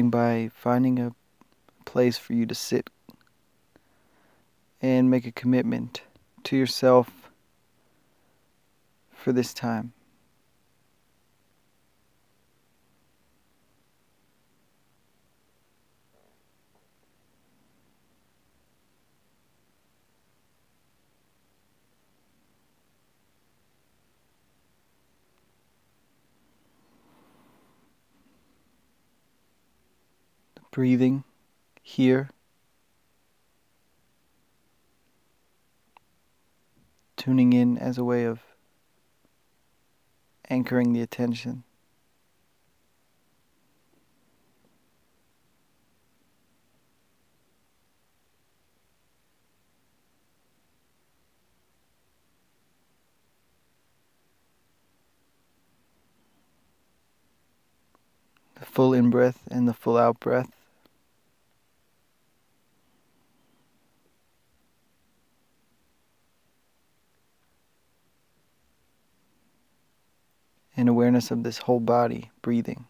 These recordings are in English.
starting by finding a place for you to sit and make a commitment to yourself for this time. Breathing here, tuning in as a way of anchoring the attention. The full in breath and the full out breath. Awareness of this whole body breathing.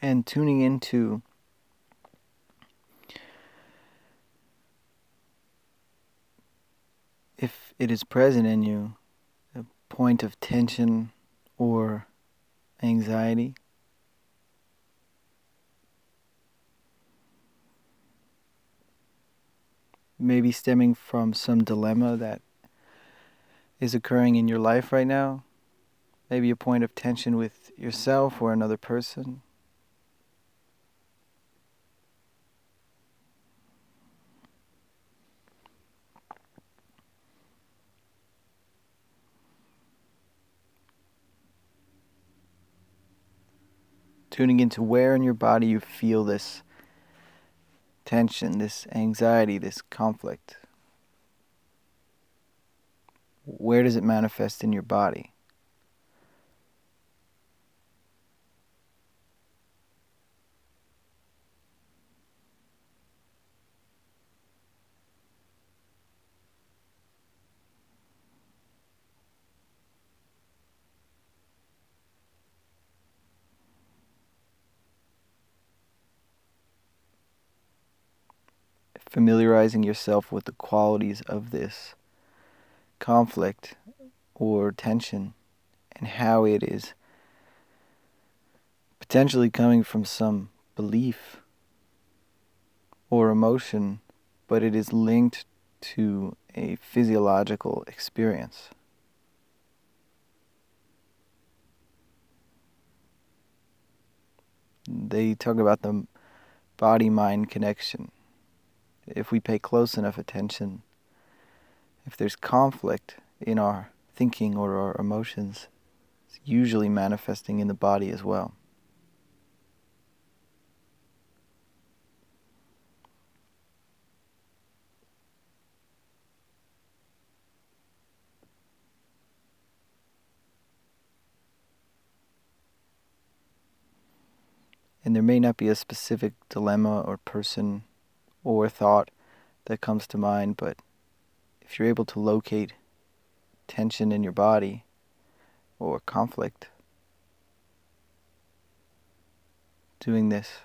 And tuning into it is present in you, a point of tension or anxiety. Maybe stemming from some dilemma that is occurring in your life right now. Maybe a point of tension with yourself or another person. Tuning into where in your body you feel this tension, this anxiety, this conflict. Where does it manifest in your body? Familiarizing yourself with the qualities of this conflict or tension and how it is potentially coming from some belief or emotion, but it is linked to a physiological experience. They talk about the body mind connection if we pay close enough attention, if there's conflict in our thinking or our emotions, it's usually manifesting in the body as well. And there may not be a specific dilemma or person or thought that comes to mind, but if you're able to locate tension in your body or conflict, doing this.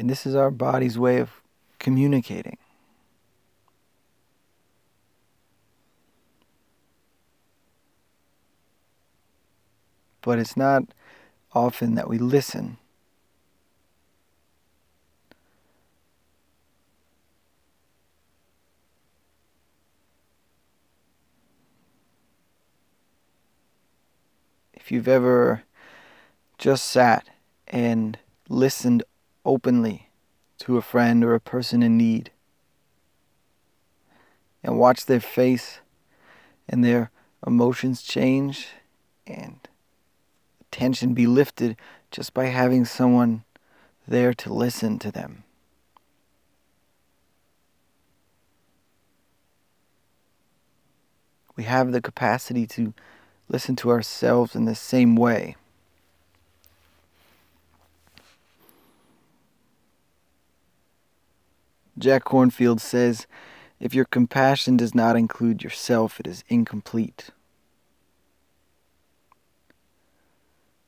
And this is our body's way of communicating. But it's not often that we listen. If you've ever just sat and listened openly to a friend or a person in need. and watch their face and their emotions change and tension be lifted just by having someone there to listen to them. We have the capacity to listen to ourselves in the same way. Jack Kornfield says, if your compassion does not include yourself, it is incomplete.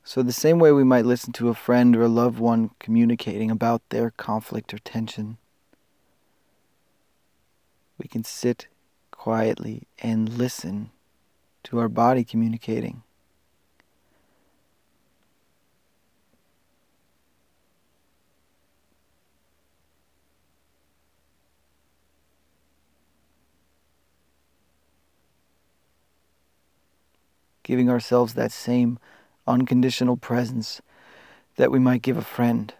So, the same way we might listen to a friend or a loved one communicating about their conflict or tension, we can sit quietly and listen to our body communicating. Giving ourselves that same unconditional presence that we might give a friend.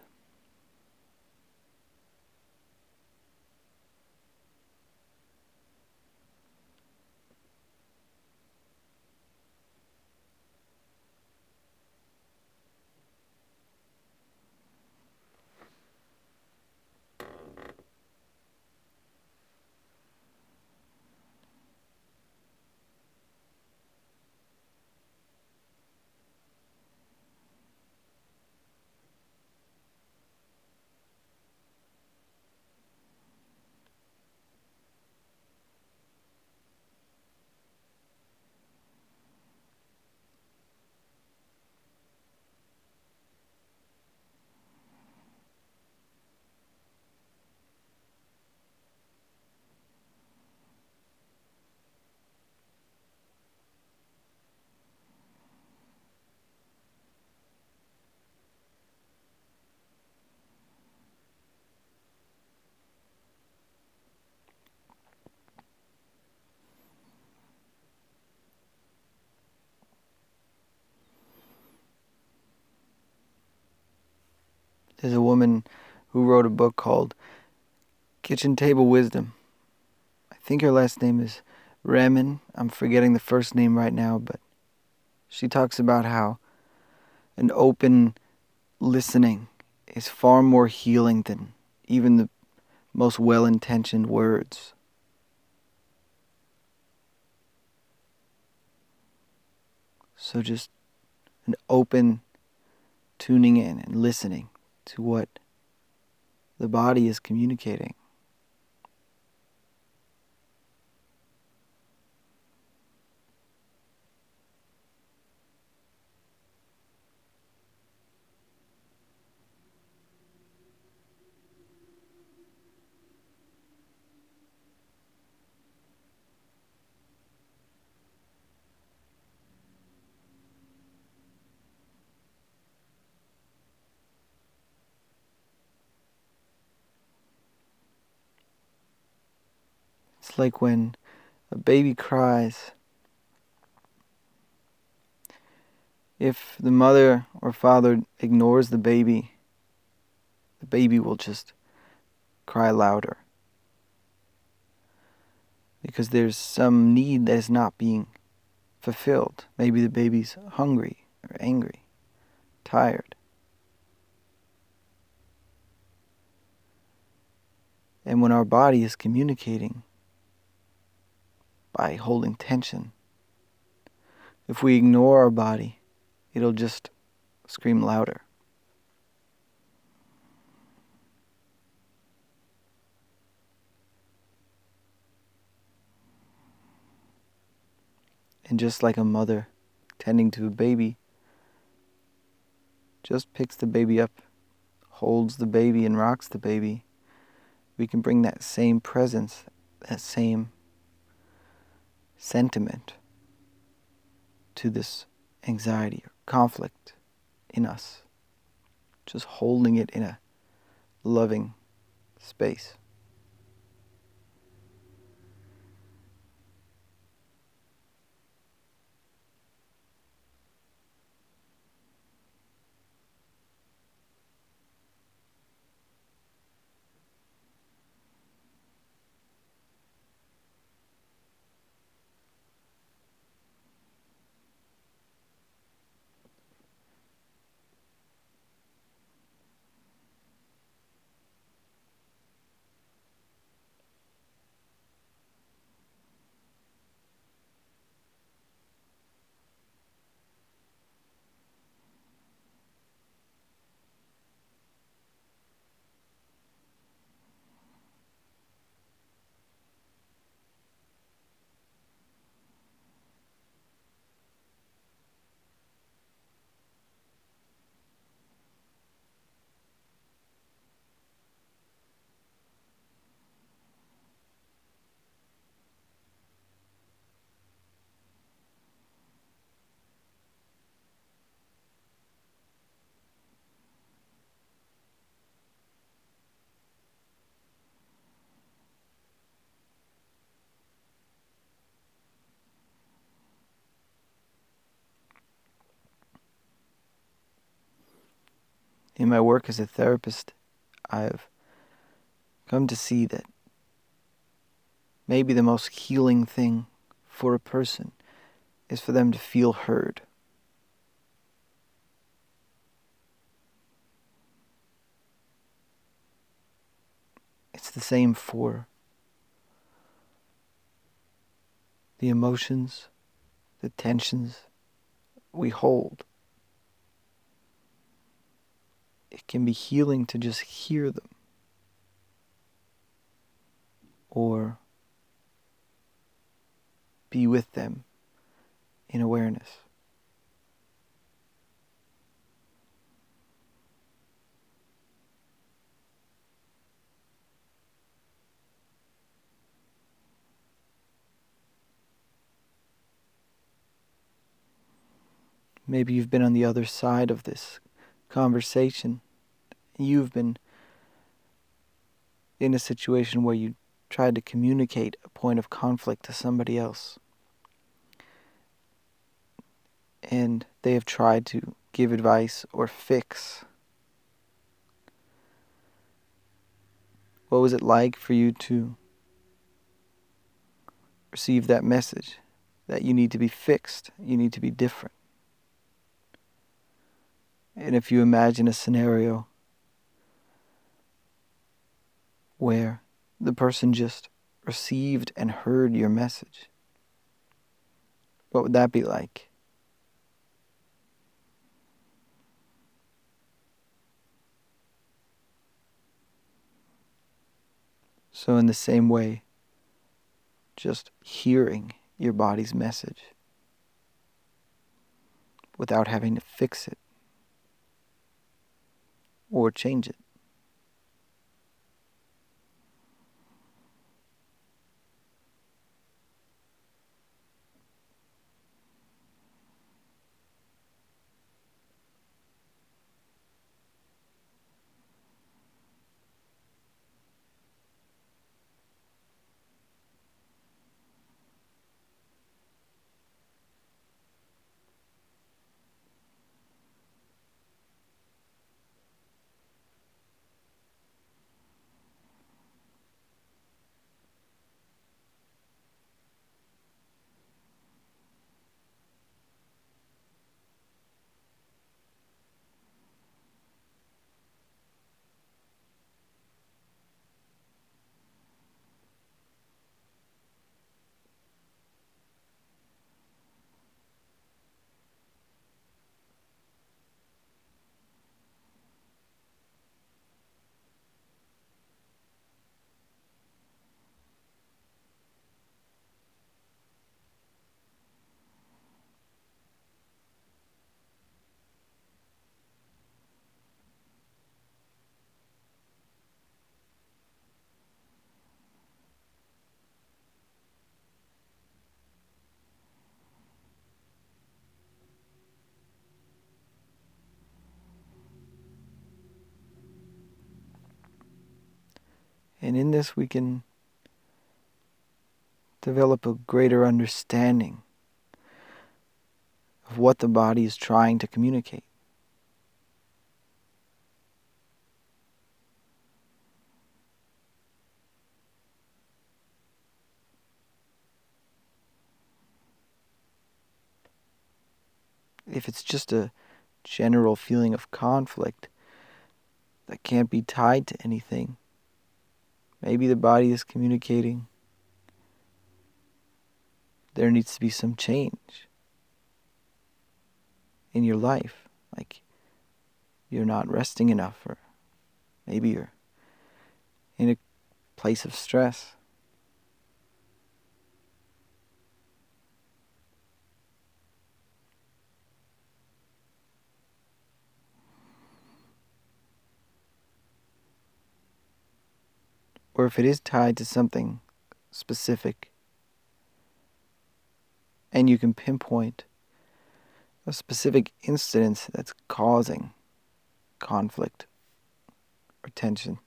There's a woman who wrote a book called Kitchen Table Wisdom. I think her last name is Remen. I'm forgetting the first name right now, but she talks about how an open listening is far more healing than even the most well intentioned words. So just an open tuning in and listening to what the body is communicating. It's like when a baby cries. If the mother or father ignores the baby, the baby will just cry louder. Because there's some need that is not being fulfilled. Maybe the baby's hungry or angry, tired. And when our body is communicating, by holding tension. If we ignore our body, it'll just scream louder. And just like a mother tending to a baby, just picks the baby up, holds the baby, and rocks the baby, we can bring that same presence, that same sentiment to this anxiety or conflict in us. Just holding it in a loving space. In my work as a therapist, I've come to see that maybe the most healing thing for a person is for them to feel heard. It's the same for the emotions, the tensions we hold. It can be healing to just hear them or be with them in awareness. Maybe you've been on the other side of this conversation. You've been in a situation where you tried to communicate a point of conflict to somebody else. And they have tried to give advice or fix. What was it like for you to receive that message that you need to be fixed, you need to be different? And if you imagine a scenario where the person just received and heard your message, what would that be like? So, in the same way, just hearing your body's message without having to fix it or change it. And in this, we can develop a greater understanding of what the body is trying to communicate. If it's just a general feeling of conflict that can't be tied to anything, Maybe the body is communicating. There needs to be some change in your life. Like you're not resting enough, or maybe you're in a place of stress. Or if it is tied to something specific, and you can pinpoint a specific incident that's causing conflict or tension.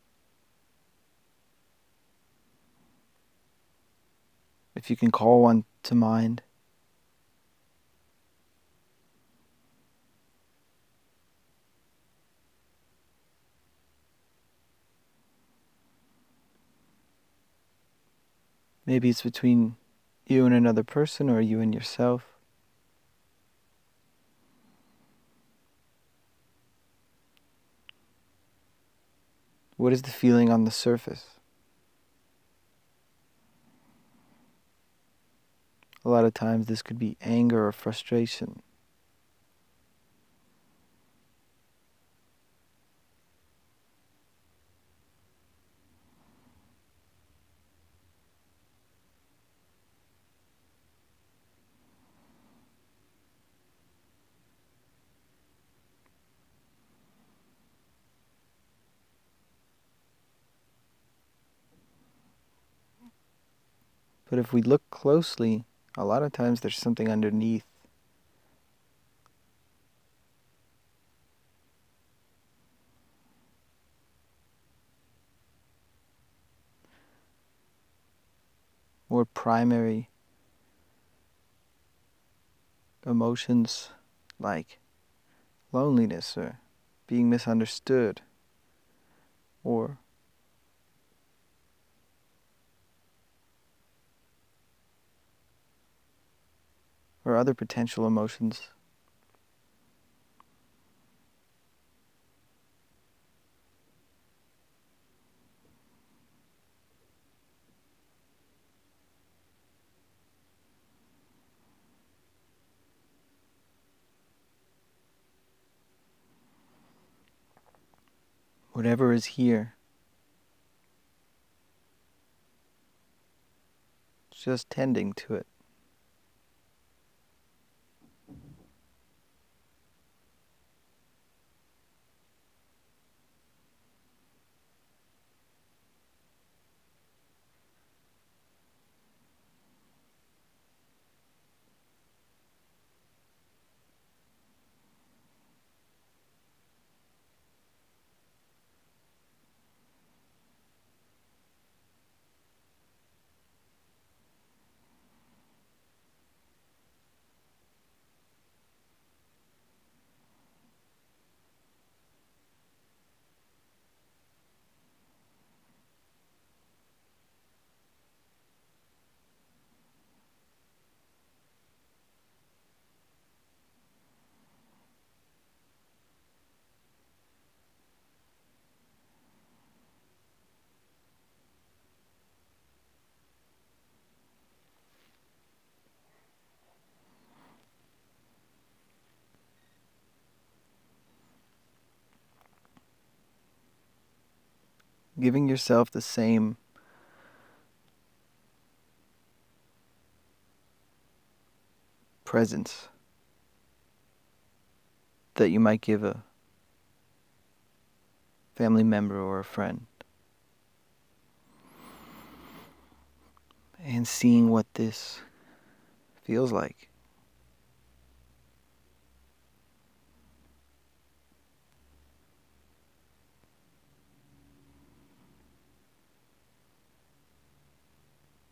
If you can call one to mind, Maybe it's between you and another person or you and yourself. What is the feeling on the surface? A lot of times this could be anger or frustration. But if we look closely, a lot of times there's something underneath. More primary emotions like loneliness or being misunderstood or or other potential emotions. Whatever is here, just tending to it. Giving yourself the same presence that you might give a family member or a friend. And seeing what this feels like.